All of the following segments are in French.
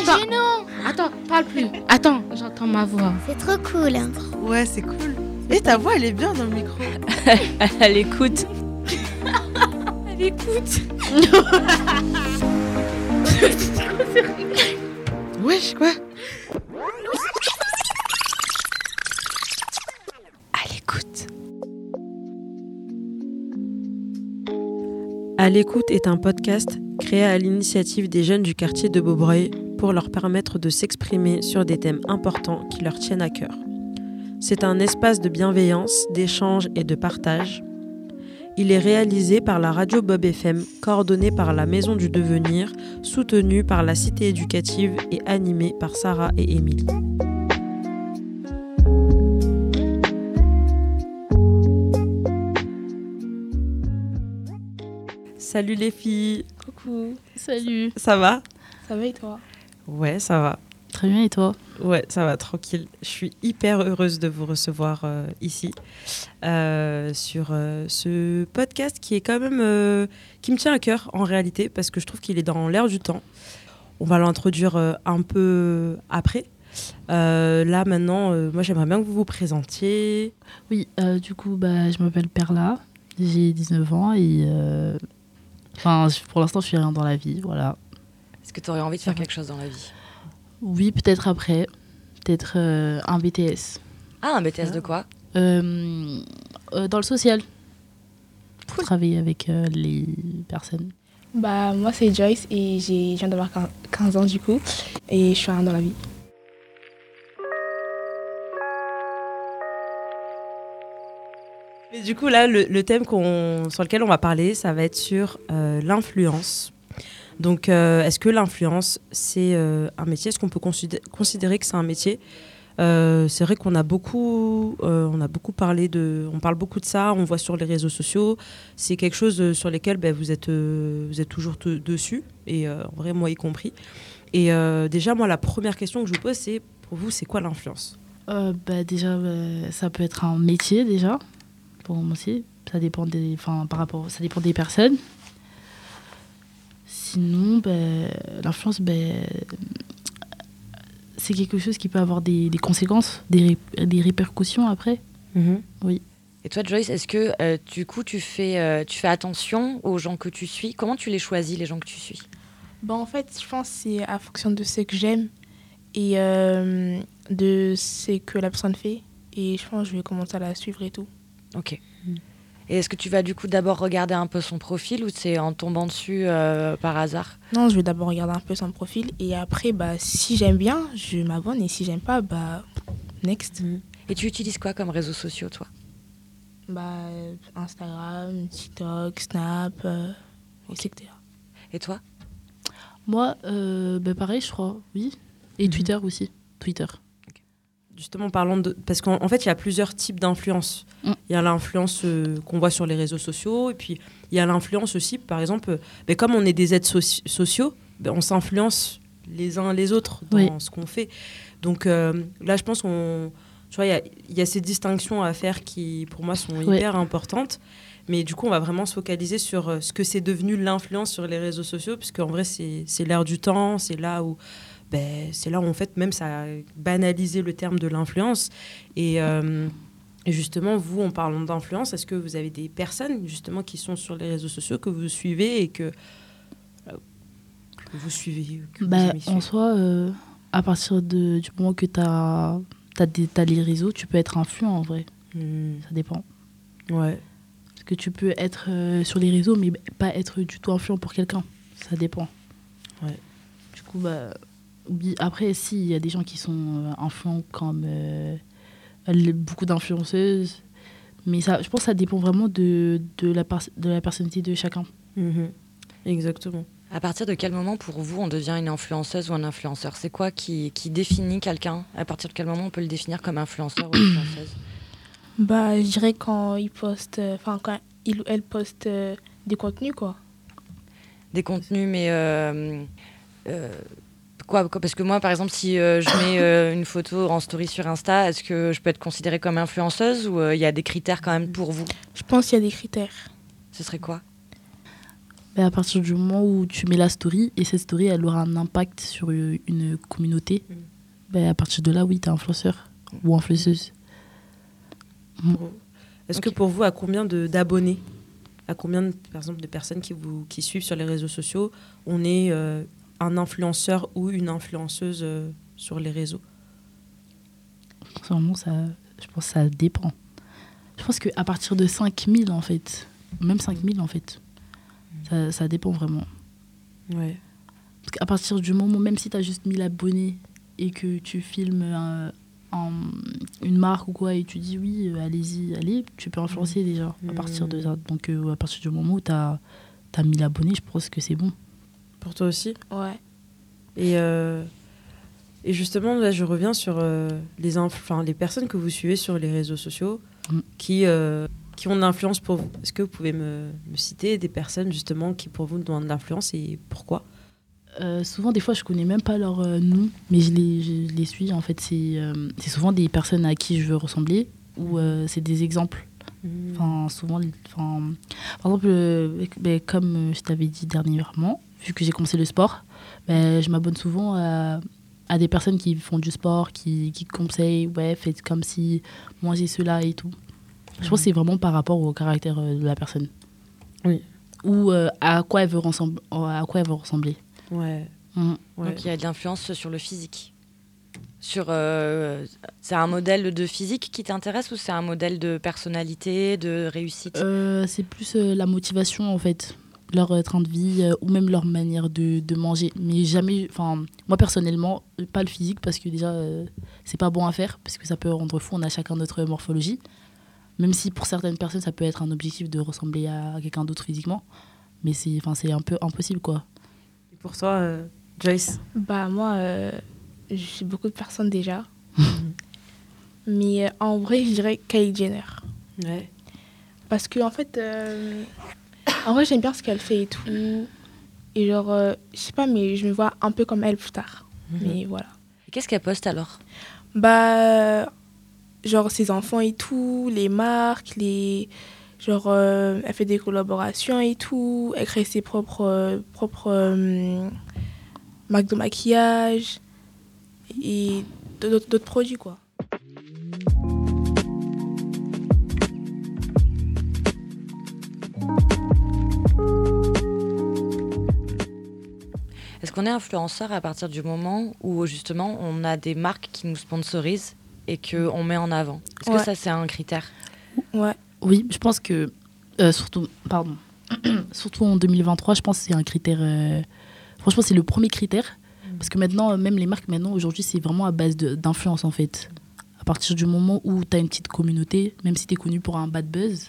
Gênant. Attends, parle plus. Attends, j'entends ma voix. C'est trop cool. hein. Ouais, c'est cool. Et ta voix, elle est bien dans le micro. Elle écoute. Elle écoute. Wesh, quoi? À l'écoute. À l'écoute est un podcast créé à l'initiative des jeunes du quartier de Beaubreuil pour leur permettre de s'exprimer sur des thèmes importants qui leur tiennent à cœur. C'est un espace de bienveillance, d'échange et de partage. Il est réalisé par la radio Bob FM, coordonné par la Maison du Devenir, soutenu par la Cité éducative et animé par Sarah et Émilie. Salut les filles, Coucou. Salut. ça va? Ça va et toi? Ouais, ça va. Très bien, et toi? Ouais, ça va, tranquille. Je suis hyper heureuse de vous recevoir euh, ici euh, sur euh, ce podcast qui est quand même qui me tient à cœur en réalité parce que je trouve qu'il est dans l'air du temps. On va l'introduire un peu après. Là maintenant, moi j'aimerais bien que vous vous présentiez. Oui, du coup, bah, je m'appelle Perla, j'ai 19 ans et. Enfin, pour l'instant, je suis rien dans la vie, voilà. Est-ce que tu aurais envie de faire quelque chose dans la vie? Oui, peut-être après. Peut-être euh, un BTS. Ah, un BTS de quoi? Euh, euh, dans le social. Pour travailler avec euh, les personnes. Bah, moi, c'est Joyce et j'ai- je viens d'avoir 15 15 ans du coup. Et je suis un dans la vie. Mais du coup là, le, le thème qu'on- sur lequel on va parler, ça va être sur euh, l'influence. Donc, euh, est-ce que l'influence, c'est euh, un métier? Est-ce qu'on peut considé- considérer que c'est un métier? Euh, C'est vrai qu'on a beaucoup, on a beaucoup parlé de, on parle beaucoup de ça. On voit sur les réseaux sociaux. C'est quelque chose sur lesquels ben, vous êtes, vous êtes toujours dessus et en vrai moi y compris. Et déjà, moi, la première question que je vous pose, c'est pour vous, c'est quoi l'influence? Bah, déjà, bah, ça peut être un métier déjà, pour moi aussi. Ça dépend des, par rapport, ça dépend des personnes. Sinon, bah, l'influence, bah, c'est quelque chose qui peut avoir des, des conséquences, des, ré- des répercussions après. Et toi, Joyce, est-ce que euh, du coup, tu fais, euh, tu fais attention aux gens que tu suis? Comment tu les choisis, les gens que tu suis? Bah, en fait, je pense que c'est à fonction de ce que j'aime et euh, de ce que la personne fait. Et je pense que je vais commencer à la suivre et tout. Ok. Et est-ce que tu vas du coup d'abord regarder un peu son profil ou c'est en tombant dessus euh, par hasard? Non, je vais d'abord regarder un peu son profil et après, bah, si j'aime bien, je m'abonne et si j'aime pas, bah, next. Et tu utilises quoi comme réseaux sociaux, toi? Bah, Instagram, TikTok, Snap, euh, etc. Et toi? Moi, euh, bah, pareil, je crois, oui. Et Mhm. Twitter aussi. Twitter. Justement, parlons de. Parce qu'en en fait, il y a plusieurs types d'influence. Mm. Il y a l'influence euh, qu'on voit sur les réseaux sociaux, et puis il y a l'influence aussi, par exemple, euh, ben, comme on est des aides soci- sociaux, ben, on s'influence les uns les autres dans Oui. ce qu'on fait. Donc euh, là, je pense qu'on. Tu vois, il y a- il y, a ces distinctions à faire qui, pour moi, sont hyper importantes. Mais du coup, on va vraiment se focaliser sur ce que c'est devenu l'influence sur les réseaux sociaux, puisqu'en vrai, c'est l'air du temps, c'est là où ben, c'est là où en fait même ça a banalisé le terme de l'influence. Et, euh, et justement, vous, en parlant d'influence, est-ce que vous avez des personnes justement qui sont sur les réseaux sociaux que vous suivez et que, euh, vous suivez que Bah, aimez en soi, euh, à partir de, du moment que tu as, les réseaux, tu peux être influent en vrai. Hmm, Ça dépend. Ouais. Parce que tu peux être euh, sur les réseaux, mais pas être du tout influent pour quelqu'un. Ça dépend. Ouais. Du coup, bah, après, si, il y a des gens qui sont euh, influents comme euh, beaucoup d'influenceuses. Mais ça, je pense que ça dépend vraiment de, de, la, de la personnalité de chacun. Mhm. Exactement. À partir de quel moment, pour vous, on devient une influenceuse ou un influenceur? C'est quoi qui, qui définit quelqu'un? À partir de quel moment on peut le définir comme influenceur ou influenceuse? Bah, je dirais quand ils postent, euh, enfin, quand il ou elle poste euh, des contenus, quoi. Des contenus, mais. euh, euh, quoi, quoi Parce que moi, par exemple, si euh, je mets euh, une photo en story sur Insta, est-ce que je peux être considérée comme influenceuse ou euh, il y a des critères quand même pour vous? Je pense qu'il y a des critères. Ce serait quoi? Ben, à partir du moment où tu mets la story et cette story elle aura un impact sur euh, une communauté, Mm. ben, à partir de là, oui, tu es influenceur ou influenceuse. Est-ce que pour vous, à combien de- d'abonnés, à combien, de, par exemple, de personnes qui vous qui suivent sur les réseaux sociaux, on est euh, un influenceur ou une influenceuse euh, sur les réseaux? Vraiment, ça, je pense que ça dépend. Je pense qu'à partir de 5000, en fait, même 5000, en fait, ça, ça dépend vraiment. Ouais. Parce qu'à partir du moment, même si tu as juste 1000 abonnés et que tu filmes un- un- une marque ou quoi et tu dis oui, euh, allez-y, allez, tu peux influencer déjà à partir de ça. Donc euh, à partir du moment où tu as, 1000 abonnés, je pense que c'est bon. Pour toi aussi Ouais. Et, euh, et justement, là, je reviens sur euh, les, inf- enfin, les personnes que vous suivez sur les réseaux sociaux Mm. qui, euh, qui ont de l'influence pour vous. Est-ce que vous pouvez me, me citer des personnes justement qui pour vous ont de l'influence et pourquoi? Euh, souvent, des fois, je connais même pas leur euh, nom, mais je les, je les suis. En fait, c'est euh, c'est souvent des personnes à qui je veux ressembler ou euh, c'est des exemples. Enfin, souvent, enfin, par exemple, euh, ben, comme je t'avais dit dernièrement, vu que j'ai commencé le sport, ben, je m'abonne souvent à, à des personnes qui font du sport, qui, qui conseillent, ouais, faites comme si, mangez cela et tout. Je pense que c'est vraiment par rapport au caractère euh, de la personne. Oui. Ou euh, à, quoi elle veut ressembler, à quoi elle veut ressembler. Ouais. Ouais. Donc il y a de l'influence sur le physique. Sur, euh, c'est un modèle de physique qui t'intéresse ou c'est un modèle de personnalité, de réussite? Euh, c'est plus euh, la motivation en fait, leur euh, train de vie euh, ou même leur manière de, de manger. Mais jamais, enfin, moi personnellement, euh, pas le physique parce que déjà, euh, c'est pas bon à faire parce que ça peut rendre fou. On a chacun notre morphologie. Même si pour certaines personnes, ça peut être un objectif de ressembler à quelqu'un d'autre physiquement. Mais c'est, enfin, c'est un peu impossible quoi. Et pour toi, euh, Joyce? Bah moi, euh, je suis beaucoup de personnes déjà. Mais euh, en vrai, je dirais Kylie Jenner. Ouais. Parce que en fait, euh, en vrai, j'aime bien ce qu'elle fait et tout. Et genre, euh, je sais pas, mais je me vois un peu comme elle plus tard. Mais voilà. Qu'est-ce qu'elle poste alors? Bah, genre ses enfants et tout, les marques, les. Genre, euh, elle fait des collaborations et tout. Elle crée ses propres, euh, propres euh, marques de maquillage et d'autres produits, quoi. Qu'on est influenceur à partir du moment où justement on a des marques qui nous sponsorisent et qu'on met en avant Est-ce Ouais. que ça c'est un critère? Ouais. Oui, je pense que euh, surtout, pardon, surtout en 2023, je pense que c'est un critère. euh, franchement, c'est le premier critère parce que maintenant, euh, même les marques, maintenant aujourd'hui, c'est vraiment à base d'influence en fait. À partir du moment où tu as une petite communauté, même si tu es connu pour un bad buzz,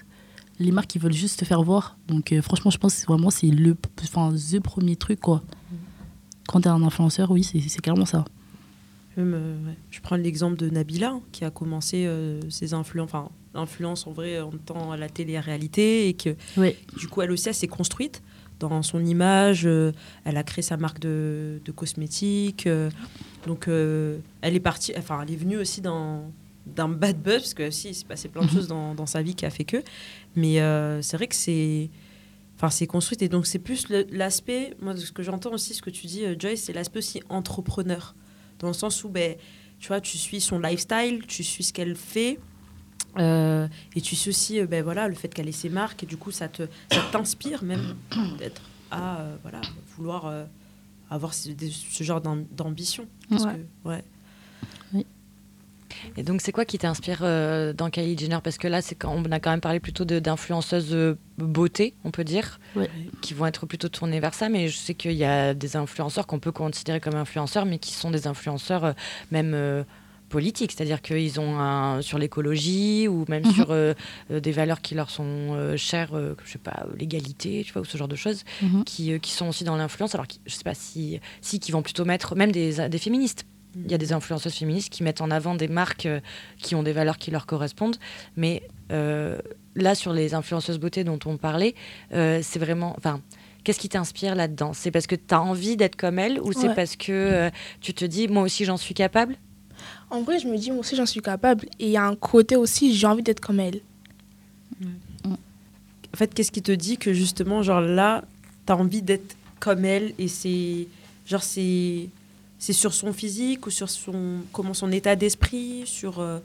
les marques ils veulent juste te faire voir. Donc euh, franchement, je pense que vraiment c'est le, enfin, the premier truc quoi. Quand tu es un influenceur, oui, c'est clairement ça. Euh. Je prends l'exemple de Nabila, hein, qui a commencé euh, ses influences, enfin, l'influence en vrai en temps à la télé-réalité, et que du coup, elle aussi, elle s'est construite dans son image. euh, elle a créé sa marque de, de cosmétiques. euh, donc, euh, elle est partie, enfin, elle est venue aussi dans d'un bad buzz, parce que aussi, il s'est passé plein de Mhm. choses dans, dans sa vie qui a fait que. Mais c'est vrai que c'est. Enfin, c'est construite. Et donc, c'est plus l'aspect. Moi, ce que j'entends aussi, ce que tu dis, euh, Joyce, c'est l'aspect aussi entrepreneur. Dans le sens où, ben, tu vois, tu suis son lifestyle, tu suis ce qu'elle fait. euh, et tu suis aussi euh, ben, voilà, le fait qu'elle ait ses marques. Et du coup, ça te- ça t'inspire même d'être à euh, voilà, vouloir euh, avoir ce, ce genre d'am- d'ambition. Ouais. ouais. Et donc c'est quoi qui t'inspire euh, dans Kylie Jenner? Parce que là, c'est quand on a quand même parlé plutôt d'influenceuses euh, beauté, on peut dire, Ouais. qui vont être plutôt tournées vers ça. Mais je sais qu'il y a des influenceurs qu'on peut considérer comme influenceurs, mais qui sont des influenceurs euh, même euh, politiques, c'est-à-dire qu'ils ont un sur l'écologie ou même Mhm. sur des valeurs qui leur sont chères, je sais pas, l'égalité, tu vois, ou ce genre de choses, Mhm. qui, qui sont aussi dans l'influence. Alors, qui- je sais pas si, si qui vont plutôt mettre même des, des féministes. Il y a des influenceuses féministes qui mettent en avant des marques euh, qui ont des valeurs qui leur correspondent. Mais euh, là, sur les influenceuses beauté dont on parlait, euh, c'est vraiment. Enfin, qu'est-ce qui t'inspire là-dedans? C'est parce que tu as envie d'être comme elle ou c'est Ouais. parce que euh, tu te dis, moi aussi, j'en suis capable? En vrai, je me dis, moi aussi, j'en suis capable. Et il y a un côté aussi, j'ai envie d'être comme elle. En fait, qu'est-ce qui te dit que justement, genre là, t'as envie d'être comme elle et c'est genre c'est c'est sur son physique ou sur son comment son état d'esprit sur euh,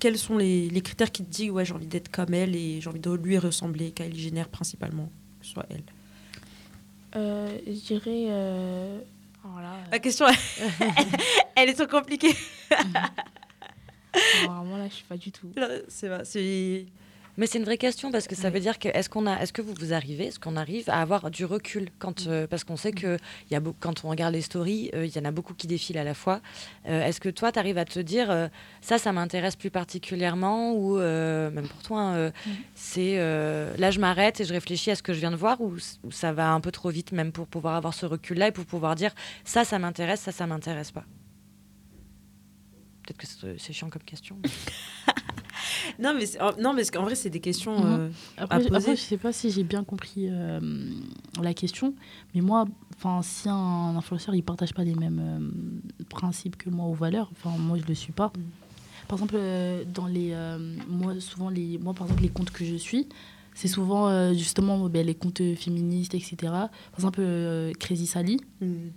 quels sont les, les critères qui te disent ouais j'ai envie d'être comme elle et j'ai envie de lui ressembler Kylie Jenner principalement que ce soit elle Euh, je dirais. euh, là, la question elle est trop compliquée euh, vraiment là, je suis pas du tout. c'est Mais c'est une vraie question parce que ça veut dire que est-ce qu'on a, est-ce que vous vous arrivez, est-ce qu'on arrive à avoir du recul quand, euh, parce qu'on sait que il y a quand on regarde les stories, euh, il y en a beaucoup qui défilent à la fois. Euh, est-ce que toi, tu arrives à te dire ça, ça m'intéresse plus particulièrement ou même pour toi, euh, c'est euh, là je m'arrête et je réfléchis à ce que je viens de voir ou, ça va un peu trop vite même pour pouvoir avoir ce recul-là et pour pouvoir dire ça, ça m'intéresse, ça, ça m'intéresse pas? Peut-être que c'est c'est chiant comme question. mais- non mais non mais parce qu'en vrai c'est des questions Mhm. euh, Après, à je- poser. après, je sais pas si j'ai bien compris euh, la question, mais moi, enfin, si un influenceur il partage pas les mêmes euh, principes que moi ou valeurs, enfin, moi je le suis pas. Mm. Par exemple, euh, dans les, moi souvent les, moi par exemple les comptes que je suis, c'est souvent justement ben, les comptes féministes, etc. Par exemple, Crazy Sally, Hmm.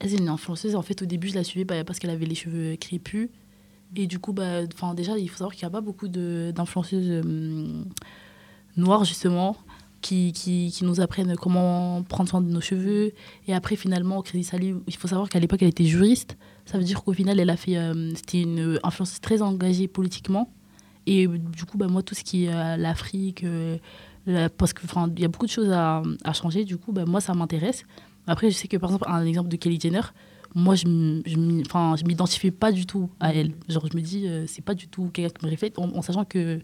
elle, c'est une influenceuse. En fait, au début, je la suivais bah, parce qu'elle avait les cheveux crépus. Et du coup, bah, déjà, il faut savoir qu'il n'y a pas beaucoup d'influenceuses euh, noires, justement, qui, qui, qui nous apprennent comment prendre soin de nos cheveux. Et après, finalement, Crazy Sally, il faut savoir qu'à l'époque, elle était juriste. Ça veut dire qu'au final, elle a fait. euh, C'était une influenceuse très engagée politiquement. Et euh, du coup, bah, moi, tout ce qui est l'Afrique, euh, parce qu'il y a beaucoup de choses à, à changer, du coup, bah, moi, ça m'intéresse. Après, je sais que par exemple, un exemple de Kelly Jenner, moi, je je m'identifie pas du tout à elle. Genre, je me dis, euh, c'est pas du tout quelqu'un qui me reflète, en, en sachant que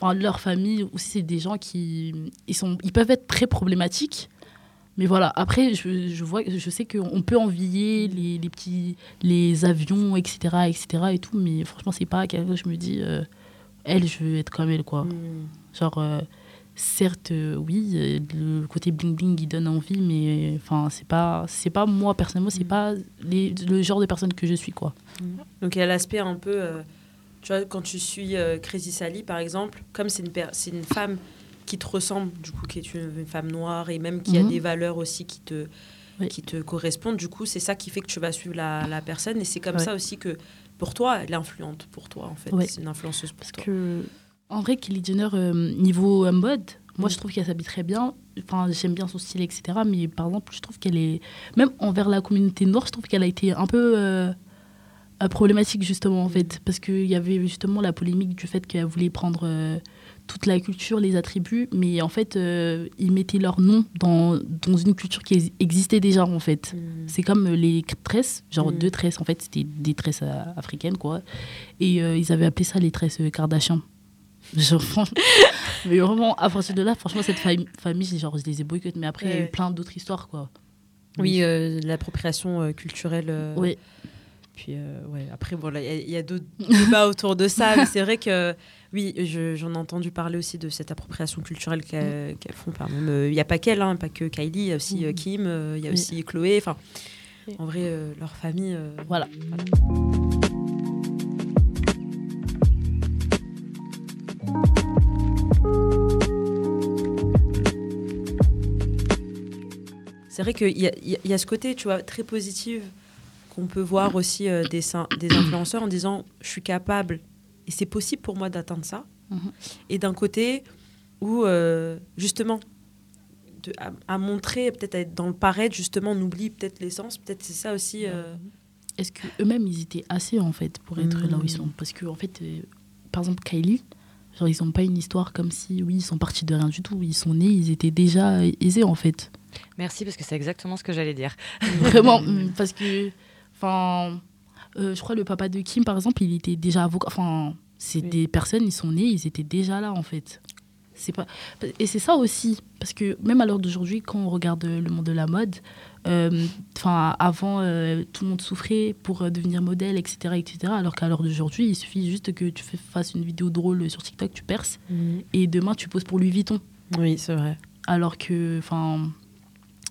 enfin, leur famille aussi, c'est des gens qui ils sont, ils peuvent être très problématiques. Mais voilà, après, je, je vois, je sais qu'on peut envier les, les petits, les avions, etc., etc. et tout, mais franchement, c'est pas quelque chose que je me dis, euh, elle, je veux être comme elle, quoi. Hmm. Genre, euh, certes, euh, oui, euh, le côté bling bling, il donne envie, mais enfin, c'est pas, c'est pas moi personnellement, c'est Mm. pas les, le genre de personne que je suis, quoi. Donc il y a l'aspect un peu, euh, tu vois, quand tu suis euh, Crazy Sally par exemple, comme c'est une, c'est une femme qui te ressemble, du coup, qui est une, femme noire et même qui a Mhm. des valeurs aussi qui te, Oui. qui te correspondent, du coup, c'est ça qui fait que tu vas suivre la, la personne et c'est comme Ouais. ça aussi que pour toi, elle est influente pour toi en fait. Ouais. C'est une influenceuse pour Parce toi. que, en vrai, Kylie Jenner, euh, niveau euh, mode, moi, Mm. je trouve qu'elle s'habille très bien. Enfin, j'aime bien son style, etc. Mais par exemple, je trouve qu'elle est. Même envers la communauté noire, je trouve qu'elle a été un peu. euh, euh, problématique justement en fait parce qu'il y avait justement la polémique du fait qu'elle voulait prendre euh, toute la culture les attributs mais en fait euh, ils mettaient leur nom dans, dans une culture qui ex- existait déjà en fait Hmm. c'est comme les tresses, genre Mm. deux tresses en fait, c'était des tresses africaines quoi. Et ils avaient appelé ça les tresses Kardashian. Genre, mais vraiment, à partir de là, franchement, cette fami- famille, j'ai- genre, je les ai boycottés. Mais après, il y a eu plein d'autres histoires quoi. Oui, euh, l'appropriation euh, culturelle. euh, Oui. Puis euh, ouais, après voilà, il y a- d'autres débats autour de ça, mais c'est vrai que oui, je- j'en ai entendu parler aussi de cette appropriation culturelle qu'elles qu'elles font. Il n'y a pas qu'elle, hein, pas que Kylie, il y a aussi Mhm. Kim, il y a Oui. aussi Chloé. Enfin, en vrai, leur famille. Voilà. C'est vrai qu'il y a, y ce côté, tu vois, très positif qu'on peut voir aussi euh, des, influenceurs en disant je suis capable et c'est possible pour moi d'atteindre ça. Mhm. Et d'un côté où, euh, justement, de- à, à montrer, peut-être à être dans le paraître, justement, on oublie peut-être l'essence. Peut-être c'est ça aussi. euh, Est-ce que eux-mêmes ils étaient assez en fait pour être là où ils sont? Parce que en fait, par exemple Kylie, genre ils n'ont pas une histoire comme si oui ils sont partis de rien du tout. Ils sont nés, ils étaient déjà aisés en fait. Merci parce que c'est exactement ce que j'allais dire. Vraiment, mm, parce que, enfin, euh, je crois le papa de Kim, par exemple, il était déjà avocat. Enfin, c'est Oui. des personnes, ils sont nés, ils étaient déjà là, en fait. C'est pas... Et c'est ça aussi, parce que même à l'heure d'aujourd'hui, quand on regarde le monde de la mode, euh, enfin, avant, euh, tout le monde souffrait pour devenir modèle, etc., etc., alors qu'à l'heure d'aujourd'hui, il suffit juste que tu fasses une vidéo drôle sur TikTok, tu perces, et demain, tu poses pour Louis Vuitton. Oui, c'est vrai. Alors que, enfin,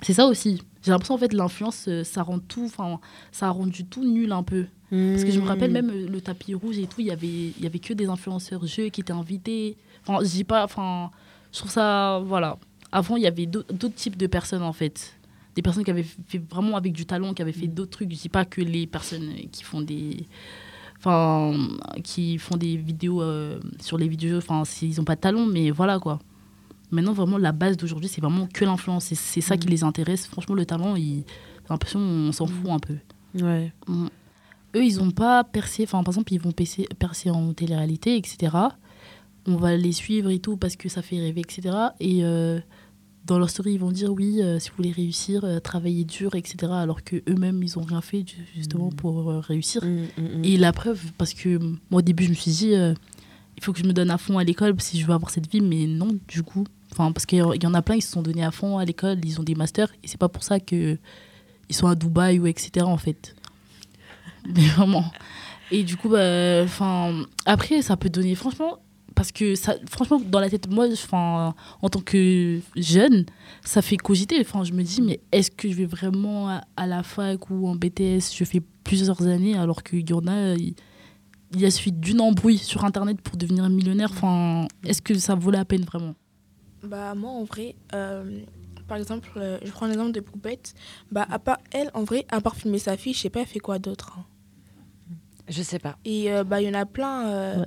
c'est ça aussi. J'ai l'impression, en fait, l'influence, euh, ça rend tout, enfin, ça a rendu tout nul un peu. Parce que je me Hmm. rappelle même euh, le tapis rouge et tout, il y avait, il y avait que des influenceurs jeux qui étaient invités. Enfin, je dis pas, enfin, je trouve ça, voilà. avant, il y avait d'au- d'autres types de personnes, en fait. Des personnes qui avaient fait vraiment avec du talent, qui avaient fait d'autres trucs. Je dis pas que les personnes qui font des. Enfin, qui font des vidéos euh, sur les vidéos, enfin, ils ont pas de talent, mais voilà quoi. Maintenant, vraiment, la base d'aujourd'hui, c'est vraiment que l'influence. C'est- C'est ça qui les intéresse. Franchement, le talent, il- j'ai l'impression on s'en fout un peu. Ouais. Mm. Eux, ils n'ont pas percé, enfin, par exemple, ils vont percer, percer en télé-réalité, etc. On va les suivre et tout parce que ça fait rêver, etc. Et euh, dans leur story, ils vont dire oui, euh, si vous voulez réussir, euh, travaillez dur, etc. Alors que eux-mêmes, ils n'ont rien fait ju- justement pour réussir. Mm, mm, mm. Et la preuve, parce que moi, au début, je me suis dit, il faut que je me donne à fond à l'école si je veux avoir cette vie, mais non, du coup. Enfin, parce qu'il y en a plein, ils se sont donnés à fond à l'école, ils ont des masters, et c'est pas pour ça que ils sont à Dubaï ou etc. en fait. Mais vraiment. Et du coup, bah, enfin, après, ça peut donner, franchement, parce que ça, franchement, dans la tête, moi, enfin, en tant que jeune, ça fait cogiter. Enfin, je me dis, mais est-ce que je vais vraiment à, la fac ou en BTS Je fais plusieurs années, alors qu'il y en a, il, il y a suite d'une embrouille sur Internet pour devenir millionnaire. Enfin, est-ce que ça vaut la peine vraiment? Bah, moi, en vrai, euh, par exemple, euh, je prends l'exemple de Poupette. Bah, à part elle, en vrai, à part filmer sa fille, je sais pas, elle fait quoi d'autre. hein. Je sais pas. Et euh, bah, il y en a plein. euh, Ouais.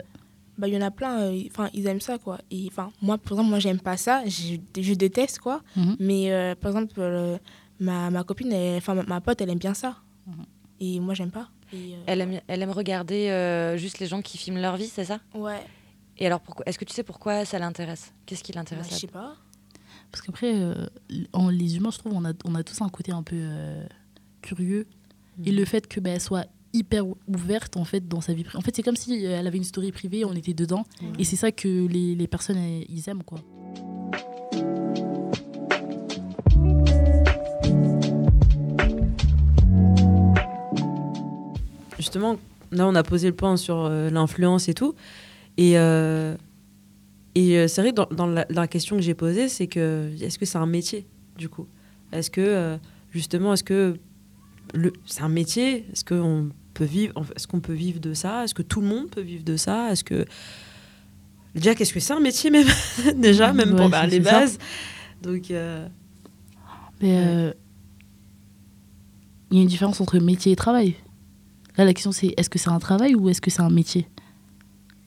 Bah, il y en a plein, euh, enfin, ils aiment ça, quoi. Et enfin, moi, par exemple, moi, j'aime pas ça, je, je déteste, quoi. Mhm. Mais euh, par exemple, euh, ma, ma copine, elle- enfin, ma, ma pote, elle aime bien ça. Mhm. Et moi, j'aime pas. Et, euh, Elle aime, elle aime regarder euh, juste les gens qui filment leur vie, c'est ça? Ouais, Et alors, pourquoi est-ce que tu sais pourquoi ça l'intéresse? Qu'est-ce qui bah, l'intéresse je là sais pas. Parce qu'après, euh, en- les humains, je trouve, on a, on a tous un côté un peu euh, curieux. Et le fait que bah, elle soit hyper ou- ouverte en fait dans sa vie privée. En fait, c'est comme si euh, elle avait une story privée, on était dedans. Et c'est ça que les, les personnes, elles- ils aiment, quoi. justement, là, on a posé le point sur euh, l'influence et tout. Et, euh, et euh, c'est vrai que dans, dans la, la question que j'ai posée, c'est que est-ce que c'est un métier, du coup? Est-ce que, euh, justement, est-ce que c'est un métier? Est-ce qu'on peut vivre Est-ce qu'on peut vivre de ça? Est-ce que tout le monde peut vivre de ça? Est-ce que déjà qu'est-ce que c'est un métier même déjà même pour bah, les ça. bases? Donc euh, Mais euh, il y a une différence entre métier et travail. Là, la question, c'est est-ce que c'est un travail ou est-ce que c'est un métier?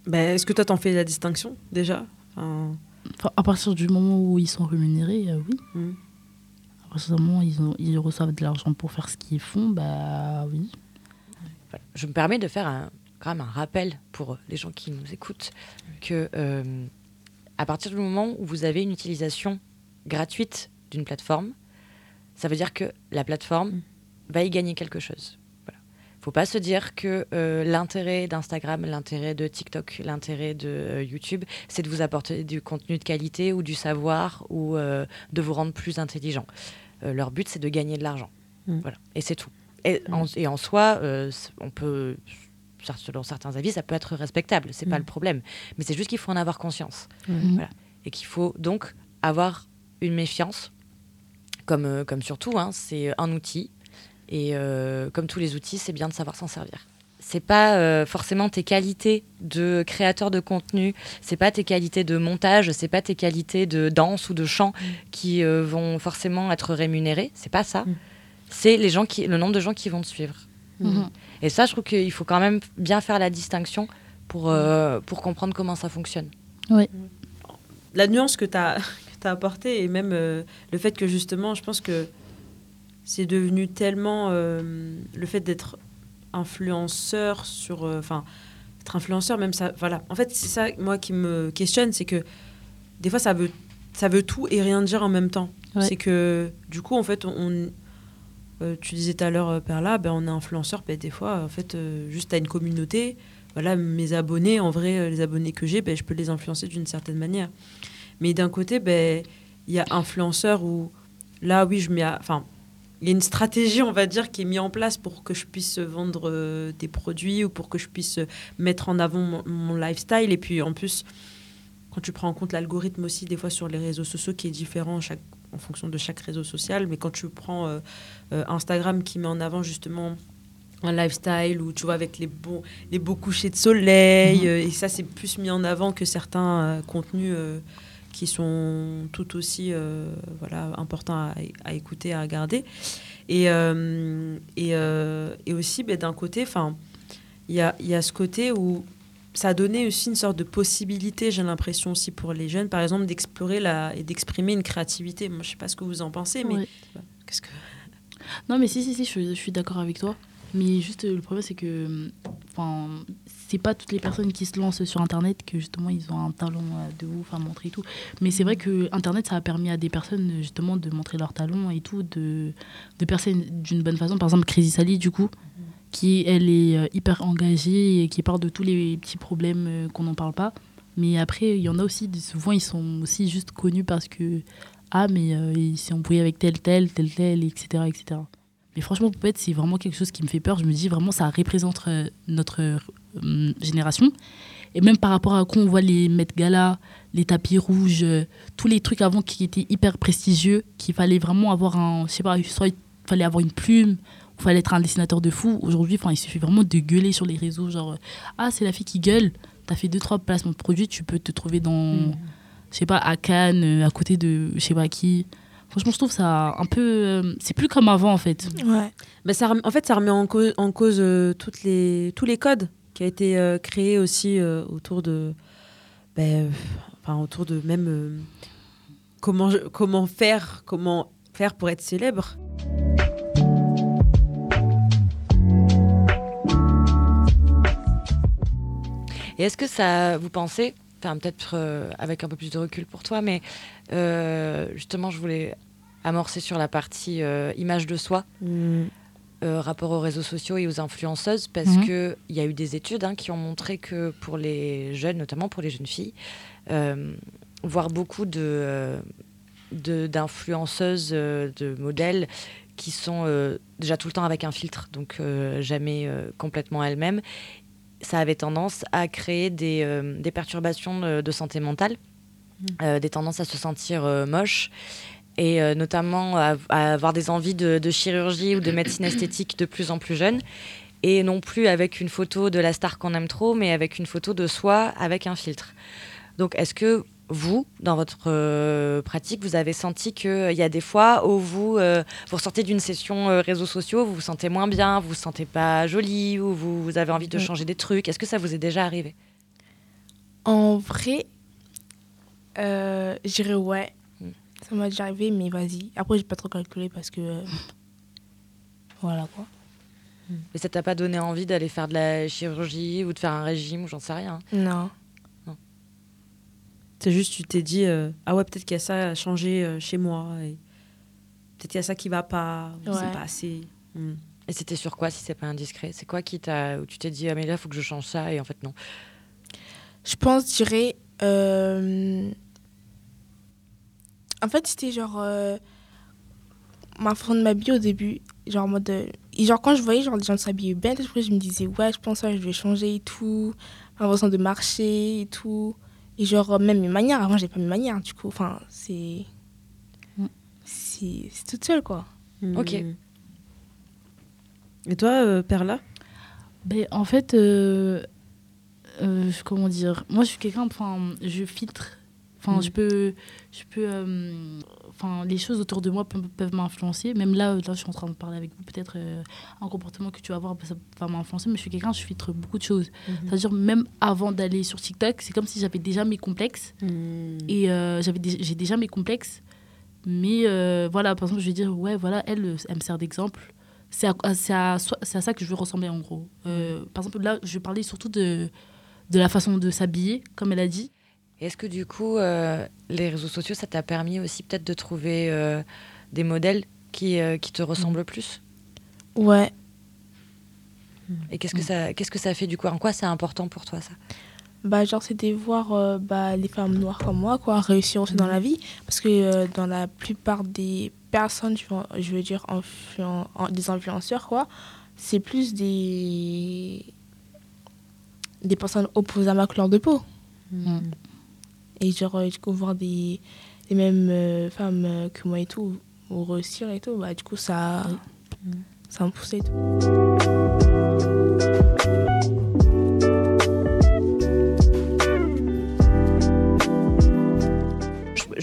Bah, est-ce que toi t'en fais la distinction déjà? Enfin, Enfin, À partir du moment où ils sont rémunérés, euh, oui. hmm. À partir du moment où ils, ont- ils reçoivent de l'argent pour faire ce qu'ils font, bah oui. Voilà. Je me permets de faire un, quand même un rappel pour les gens qui nous écoutent que euh, à partir du moment où vous avez une utilisation gratuite d'une plateforme, ça veut dire que la plateforme Mm. va y gagner quelque chose. Faut pas se dire que euh, l'intérêt d'Instagram, l'intérêt de TikTok, l'intérêt de euh, YouTube, c'est de vous apporter du contenu de qualité ou du savoir ou euh, de vous rendre plus intelligent. Leur but, c'est de gagner de l'argent. Mm. Voilà. Et c'est tout. Et, en, et en soi, on peut, selon certains avis, ça peut être respectable. C'est pas Mm. le problème. Mais c'est juste qu'il faut en avoir conscience. Voilà. Et qu'il faut donc avoir une méfiance, comme, comme surtout, hein, c'est un outil. Et euh, comme tous les outils, c'est bien de savoir s'en servir. C'est pas euh, forcément tes qualités de créateur de contenu, c'est pas tes qualités de montage, c'est pas tes qualités de danse ou de chant qui euh, vont forcément être rémunérées. C'est pas ça. Mm. C'est les gens qui, le nombre de gens qui vont te suivre. Mhm. Et ça, je trouve qu'il faut quand même bien faire la distinction pour, euh, pour comprendre comment ça fonctionne. la nuance que tu as, apportée et même euh, le fait que justement, je pense que c'est devenu tellement euh, le fait d'être influenceur sur. euh, Enfin, être influenceur, même ça. Voilà. En fait, c'est ça, moi, qui me questionne, c'est que des fois, ça veut, ça veut tout et rien dire en même temps. Ouais. C'est que du coup, en fait, on. euh, tu disais tout à l'heure, euh, Perla, ben, on est influenceur, ben, des fois, en fait, euh, juste à une communauté. Voilà, mes abonnés, en vrai, euh, les abonnés que j'ai, ben, je peux les influencer d'une certaine manière. Mais d'un côté, ben, il y a influenceur où là, oui, je mets. Enfin, il y a une stratégie, on va dire, qui est mise en place pour que je puisse vendre euh, des produits ou pour que je puisse euh, mettre en avant mon, mon lifestyle. Et puis, en plus, quand tu prends en compte l'algorithme aussi, des fois, sur les réseaux sociaux, qui est différent chaque, en fonction de chaque réseau social. Mais quand tu prends euh, euh, Instagram qui met en avant justement un lifestyle où tu vois avec les beaux, les beaux couchers de soleil euh, et ça c'est plus mis en avant que certains contenus qui sont tout aussi euh, voilà, importants à, à écouter, à regarder. Et, euh, et, euh, et aussi, ben, d'un côté, il y a, y a ce côté où ça a donné aussi une sorte de possibilité, j'ai l'impression aussi pour les jeunes, par exemple, d'explorer la, et d'exprimer une créativité. Moi, je sais pas ce que vous en pensez, mais qu'est-ce que... Non, mais si, si, si, je, suis- je suis d'accord avec toi. Mais juste, le problème, c'est que. C'est pas toutes les personnes qui se lancent sur Internet que justement ils ont un talent euh, de ouf à montrer et tout. Mais c'est vrai que Internet, ça a permis à des personnes justement de montrer leur talent et tout, de, de percer d'une bonne façon. Par exemple, Crazy Sally, du coup, qui elle est euh, hyper engagée et qui parle de tous les petits problèmes euh, qu'on n'en parle pas. Mais après, il y en a aussi, souvent ils sont aussi juste connus parce que ah mais euh, il s'est embrouillé avec tel tel tel tel etc etc mais franchement Poupette c'est vraiment quelque chose qui me fait peur je me dis vraiment ça représente notre euh, génération et même par rapport à quand on voit les Met Gala les tapis rouges euh, tous les trucs avant qui étaient hyper prestigieux qu'il fallait vraiment avoir un je sais pas soit il fallait avoir une plume il fallait être un dessinateur de fou aujourd'hui enfin il suffit vraiment de gueuler sur les réseaux genre euh, ah c'est la fille qui gueule t'as fait deux trois placements de produits tu peux te trouver dans je sais pas, à Cannes, à côté de je sais pas qui. Franchement, je trouve ça un peu. euh, c'est plus comme avant en fait. Ouais. Ben, ça, en fait, ça remet en cause, en cause euh, toutes les, tous les codes qui a été euh, créés aussi euh, autour de, ben, euh, enfin autour de même euh, comment je- comment faire, comment faire pour être célèbre. Et est-ce que ça, vous pensez, enfin peut-être euh, avec un peu plus de recul pour toi, mais euh, justement, je voulais amorcer sur la partie euh, image de soi, euh, rapport aux réseaux sociaux et aux influenceuses, parce Mhm. que il y a eu des études hein, qui ont montré que pour les jeunes, notamment pour les jeunes filles, euh, voir beaucoup de euh, de- d'influenceuses, euh, de modèles qui sont euh, déjà tout le temps avec un filtre, donc jamais complètement elles-mêmes, ça avait tendance à créer des, des perturbations de, de santé mentale, euh, des tendances à se sentir euh, moche et euh, notamment à, à avoir des envies de, de chirurgie ou de médecine esthétique de plus en plus jeunes. Et non plus avec une photo de la star qu'on aime trop, mais avec une photo de soi avec un filtre. Donc, est-ce que vous, dans votre euh, pratique, vous avez senti qu'il y a des fois où vous, euh, vous ressortez d'une session euh, réseaux sociaux, vous vous sentez moins bien, vous vous sentez pas jolie, ou vous, vous avez envie de Mm. changer des trucs? Est-ce que ça vous est déjà arrivé? En vrai, euh, je dirais ouais. Ça m'a déjà arrivé, mais vas-y. Après, j'ai pas trop calculé parce que. euh, voilà quoi. Mais ça t'a pas donné envie d'aller faire de la chirurgie ou de faire un régime ou j'en sais rien Non. C'est juste, tu t'es dit, euh, ah ouais, peut-être qu'il y a ça à changer euh, chez moi. et Peut-être qu'il y a ça qui va pas, ou Ouais. c'est pas assez. Hmm. Et c'était sur quoi si c'est pas indiscret? C'est quoi qui t'a où tu t'es dit ah mais là faut que je change ça et en fait non. Je pense, je dirais. euh, En fait, c'était genre. euh, Ma façon de m'habiller au début. Genre, en mode. euh, et genre, quand je voyais genre, les gens s'habiller bien, après, je me disais, ouais, je pense que je vais changer et tout. Ma façon de marcher et tout. Et genre, euh, même mes manières. Avant, j'ai pas mes manières, du coup. Enfin, c'est. Mm. C'est toute seule, quoi. Ok. Hmm. Et toi, euh, Perla? Ben, en fait, euh, euh, comment dire? Moi, je suis quelqu'un, enfin, je filtre. Enfin, Mm. je peux, je peux, euh, enfin, les choses autour de moi peuvent, peuvent m'influencer. Même là, là, je suis en train de parler avec vous. Peut-être euh, un comportement que tu vas avoir, ça va m'influencer. Mais je suis quelqu'un, je filtre beaucoup de choses. C'est-à-dire même avant d'aller sur TikTok, c'est comme si j'avais déjà mes complexes. Hmm. Et euh, j'avais j'ai déjà mes complexes. Mais euh, voilà, par exemple, je vais dire, ouais, voilà, elle, elle me sert d'exemple. C'est à, à- c'est à, à ça que je veux ressembler, en gros. Euh, par exemple, là, je parlais surtout de, de la façon de s'habiller, comme elle a dit. Est-ce que du coup euh, les réseaux sociaux ça t'a permis aussi peut-être de trouver euh, des modèles qui, euh, qui te ressemblent plus? Ouais. Et qu'est-ce que Mm. ça qu'est-ce que ça fait du coup? En quoi c'est important pour toi ça? Bah, genre, c'était voir euh, bah, les femmes noires comme moi, quoi, réussir aussi dans la vie. Parce que euh, dans la plupart des personnes, je veux, je veux dire, influen- en- des influenceurs, quoi, c'est plus des, des personnes opposées à ma couleur de peau. Mm. Et genre, euh, du coup, voir des, les mêmes euh, femmes euh, que moi et tout, ou réussir et tout, bah, du coup, ça, ça me poussait et tout.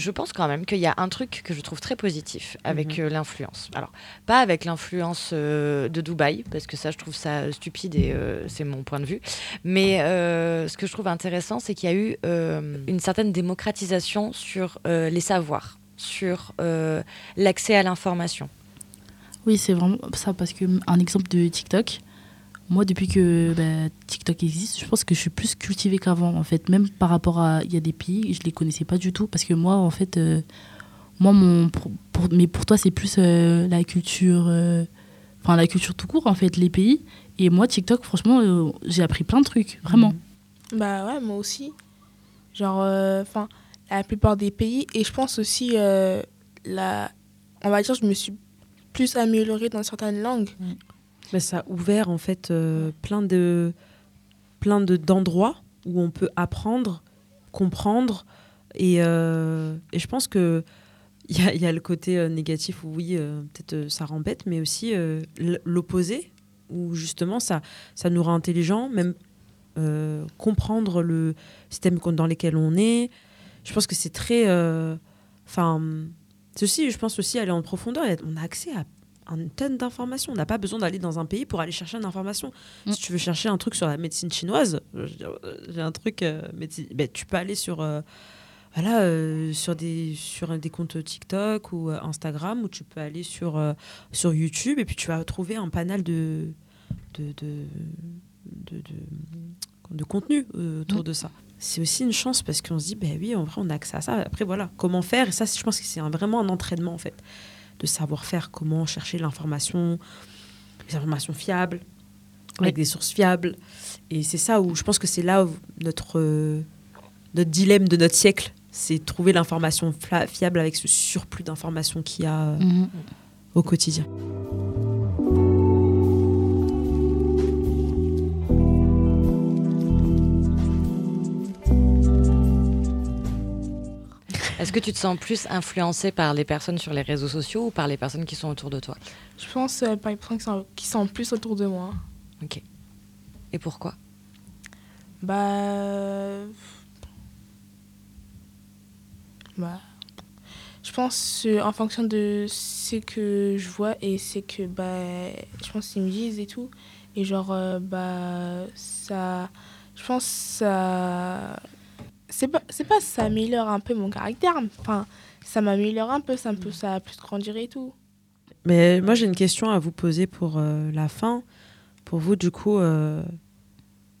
Je pense quand même qu'il y a un truc que je trouve très positif avec euh, l'influence. Alors, pas avec l'influence euh, de Dubaï, parce que ça, je trouve ça stupide et euh, c'est mon point de vue. Mais euh, ce que je trouve intéressant, c'est qu'il y a eu une certaine démocratisation sur les savoirs, sur l'accès à l'information. Oui, c'est vraiment ça parce que un exemple de TikTok. Moi, depuis que bah, TikTok existe, je pense que je suis plus cultivée qu'avant. En fait, même par rapport à, il y a des pays, je les connaissais pas du tout parce que moi, en fait, euh, moi, mon, pour, pour- mais pour toi, c'est plus euh, la culture, euh, enfin la culture tout court, en fait, les pays. Et moi, TikTok, franchement, euh, j'ai appris plein de trucs, vraiment. Bah ouais, moi aussi. Genre, enfin, la plupart des pays. Et je pense aussi, euh, la, on va dire, je me suis plus améliorée dans certaines langues. Bah, ça a ouvert en fait euh, plein de plein de d'endroits où on peut apprendre, comprendre. Et, euh, et je pense que il y y a le côté euh, négatif où oui peut-être ça rend mais aussi l'opposé où justement ça ça nous rend intelligents même comprendre le système dans lequel on est. Je pense que c'est très enfin ceci je pense aussi aller en profondeur on a accès à une tonne d'informations. On n'a pas besoin d'aller dans un pays pour aller chercher une information. Mm. Si tu veux chercher un truc sur la médecine chinoise, euh, j'ai un truc, euh, médecine- ben, tu peux aller sur, euh, voilà, euh, sur, des, sur des comptes TikTok ou Instagram, ou tu peux aller sur, sur YouTube, et puis tu vas trouver un panel de, de, de, de, de- de contenu autour Mm. de ça. C'est aussi une chance parce qu'on se dit, ben oui, en vrai, on a accès à ça. Après, voilà, comment faire? Et ça, je pense que c'est vraiment un entraînement, en fait de savoir faire comment chercher l'information, les informations fiables, avec des sources fiables. Et c'est ça où je pense que c'est là où notre, euh, notre dilemme de notre siècle, c'est trouver l'information fiable avec ce surplus d'informations qu'il y a euh, Mhm. au quotidien. Est-ce que tu te sens plus influencé par les personnes sur les réseaux sociaux ou par les personnes qui sont autour de toi? Je pense euh, par les personnes qui sont, qui sont plus autour de moi. Et pourquoi? Bah. Bah. Je pense euh, en fonction de ce que je vois et c'est que bah je pense qu'ils me disent et tout et genre euh, bah ça je pense ça c'est pas c'est pas ça améliore un peu mon caractère enfin ça m'améliore un peu ça me ça a plus grandir et tout Mais moi, j'ai une question à vous poser pour euh, la fin. Pour vous, du coup, euh,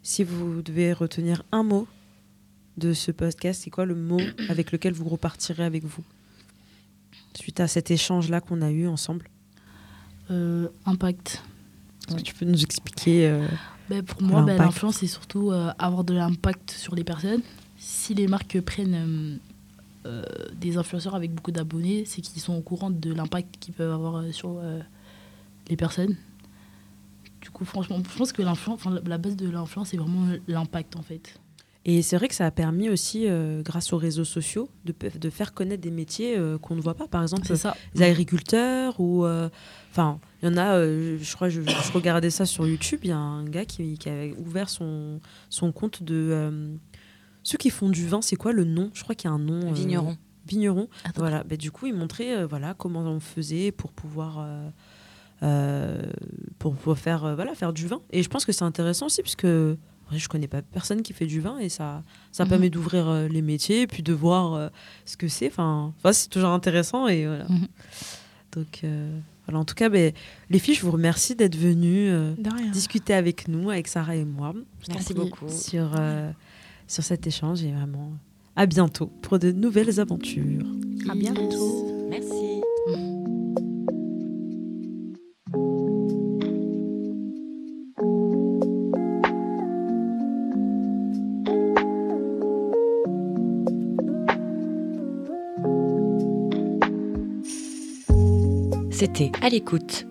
si vous devez retenir un mot de ce podcast, c'est quoi le mot avec lequel vous repartirez avec vous Suite à cet échange-là qu'on a eu ensemble? Euh, impact. Est-ce que tu peux nous expliquer euh, Ben, pour moi, ben, l'influence, c'est surtout euh, avoir de l'impact sur les personnes. Si les marques prennent euh, euh, des influenceurs avec beaucoup d'abonnés, c'est qu'ils sont au courant de l'impact qu'ils peuvent avoir euh, sur euh, les personnes. Du coup, franchement, je pense que enfin, la- base de l'influence, c'est vraiment l'impact, en fait. Et c'est vrai que ça a permis aussi, euh, grâce aux réseaux sociaux, de, faire connaître des métiers euh, qu'on ne voit pas. Par exemple, ça. les agriculteurs ou euh, enfin il y en a je crois je, je regardais ça sur YouTube il y a un gars qui, qui avait ouvert son son compte de ceux qui font du vin c'est quoi le nom? Je crois qu'il y a un nom euh, Vigneron. vigneron. Attends. voilà. Bah, du coup il montrait euh, voilà comment on faisait pour pouvoir euh, euh, pour pouvoir faire euh, voilà faire du vin. Et je pense que c'est intéressant aussi puisque en vrai, je connais pas personne qui fait du vin et ça ça Mhm. permet d'ouvrir euh, les métiers et puis de voir euh, ce que c'est. Enfin enfin, c'est toujours intéressant et voilà. Mhm. donc euh, voilà. En tout cas ben, les filles je vous remercie d'être venues euh, discuter avec nous avec Sarah et moi. Merci beaucoup. sur euh, sur cet échange et vraiment à bientôt pour de nouvelles aventures. À bientôt. Merci. C'était À l'écoute,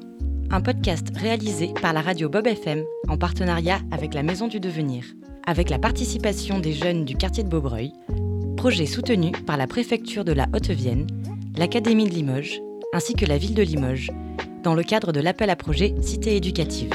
un podcast réalisé par la radio Bob FM en partenariat avec la Maison du Devenir, avec la participation des jeunes du quartier de Beaubreuil, projet soutenu par la préfecture de la Haute-Vienne, l'Académie de Limoges, ainsi que la ville de Limoges, dans le cadre de l'appel à projet Cité éducative.